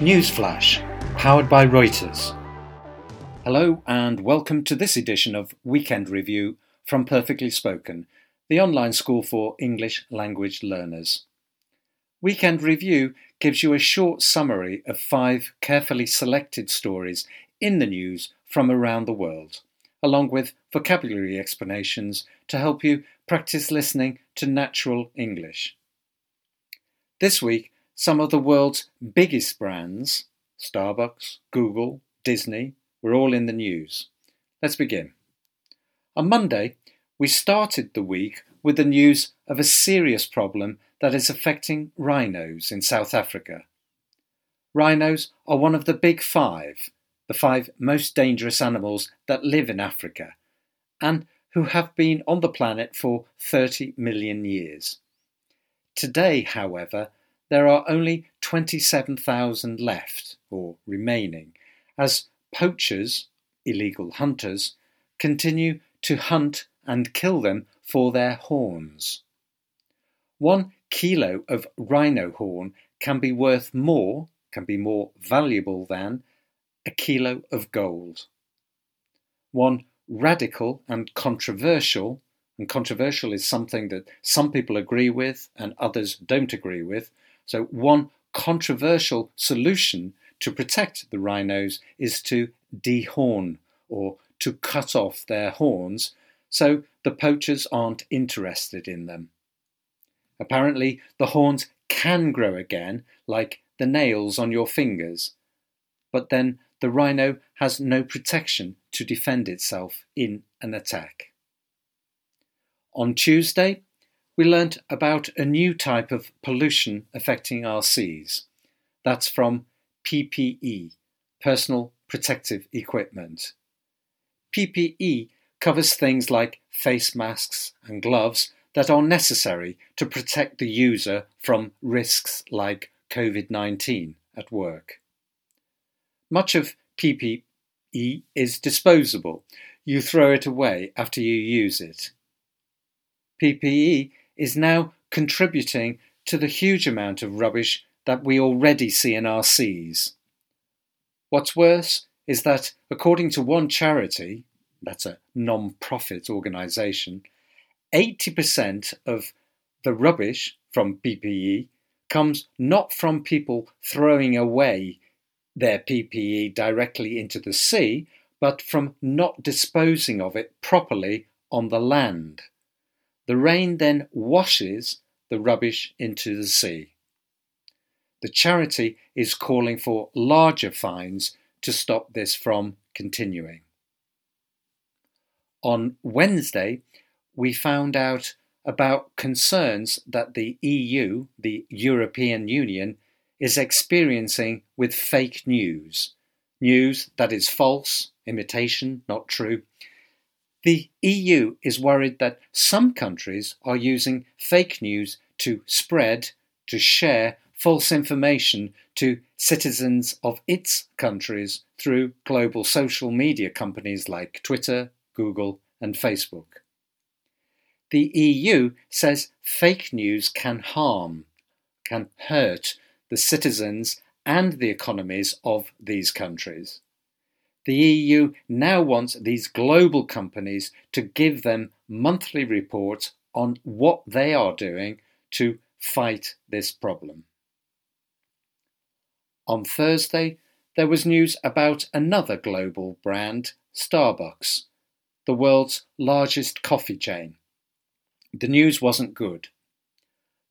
Newsflash, powered by Reuters. Hello, and welcome to this edition of Weekend Review from Perfectly Spoken, the online school for English language learners. Weekend Review gives you a short summary of five carefully selected stories in the news from around the world, along with vocabulary explanations to help you practice listening to natural English. This week, some of the world's biggest brands, Starbucks, Google, Disney, were all in the news. Let's begin. On Monday, we started the week with the news of a serious problem that is affecting rhinos in South Africa. Rhinos are one of the big five, the five most dangerous animals that live in Africa, and who have been on the planet for 30 million years. Today, however, there are only 27,000 left, or remaining, as poachers, illegal hunters, continue to hunt and kill them for their horns. One kilo of rhino horn can be worth more, can be more valuable than, a kilo of gold. One radical and controversial, and controversial is something that some people agree with and others don't agree with, so, one controversial solution to protect the rhinos is to dehorn or to cut off their horns so the poachers aren't interested in them. Apparently, the horns can grow again, like the nails on your fingers, but then the rhino has no protection to defend itself in an attack. On Tuesday, we learnt about a new type of pollution affecting our seas. That's from PPE, Personal Protective Equipment. PPE covers things like face masks and gloves that are necessary to protect the user from risks like COVID 19 at work. Much of PPE is disposable. You throw it away after you use it. PPE is now contributing to the huge amount of rubbish that we already see in our seas. What's worse is that, according to one charity, that's a non profit organisation, 80% of the rubbish from PPE comes not from people throwing away their PPE directly into the sea, but from not disposing of it properly on the land. The rain then washes the rubbish into the sea. The charity is calling for larger fines to stop this from continuing. On Wednesday, we found out about concerns that the EU, the European Union, is experiencing with fake news. News that is false, imitation, not true, the EU is worried that some countries are using fake news to spread, to share false information to citizens of its countries through global social media companies like Twitter, Google, and Facebook. The EU says fake news can harm, can hurt the citizens and the economies of these countries. The EU now wants these global companies to give them monthly reports on what they are doing to fight this problem. On Thursday, there was news about another global brand, Starbucks, the world's largest coffee chain. The news wasn't good.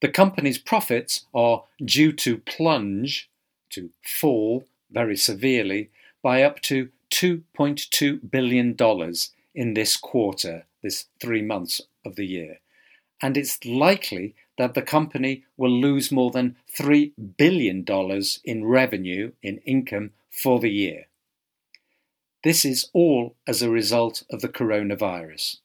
The company's profits are due to plunge, to fall very severely, by up to $2.2 billion in this quarter, this three months of the year. And it's likely that the company will lose more than $3 billion in revenue, in income, for the year. This is all as a result of the coronavirus.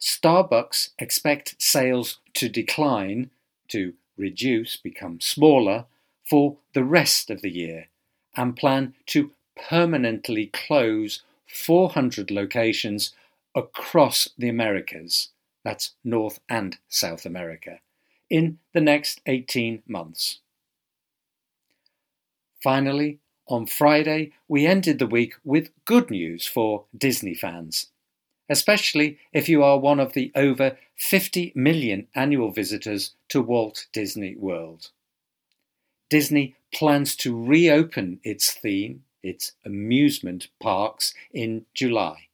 Starbucks expect sales to decline, to reduce, become smaller, for the rest of the year, and plan to permanently close 400 locations across the Americas, that's North and South America, in the next 18 months. Finally, on Friday, we ended the week with good news for Disney fans, especially if you are one of the over 50 million annual visitors to Walt Disney World. Disney plans to reopen its theme, its amusement parks, in July.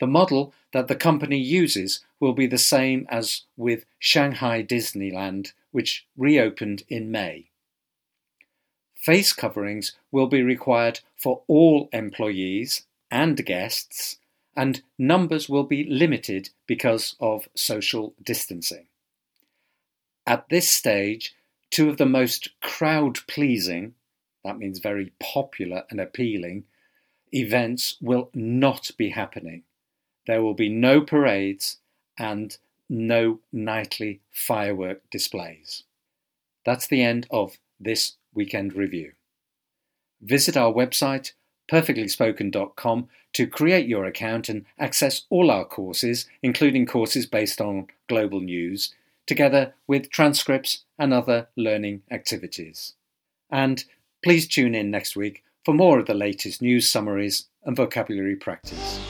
The model that the company uses will be the same as with Shanghai Disneyland, which reopened in May. Face coverings will be required for all employees and guests, and numbers will be limited because of social distancing. At this stage, two of the most crowd pleasing, that means very popular and appealing, events will not be happening. There will be no parades and no nightly firework displays. That's the end of this weekend review. Visit our website perfectlyspoken.com to create your account and access all our courses, including courses based on global news, together with transcripts and other learning activities. And please tune in next week for more of the latest news summaries and vocabulary practice.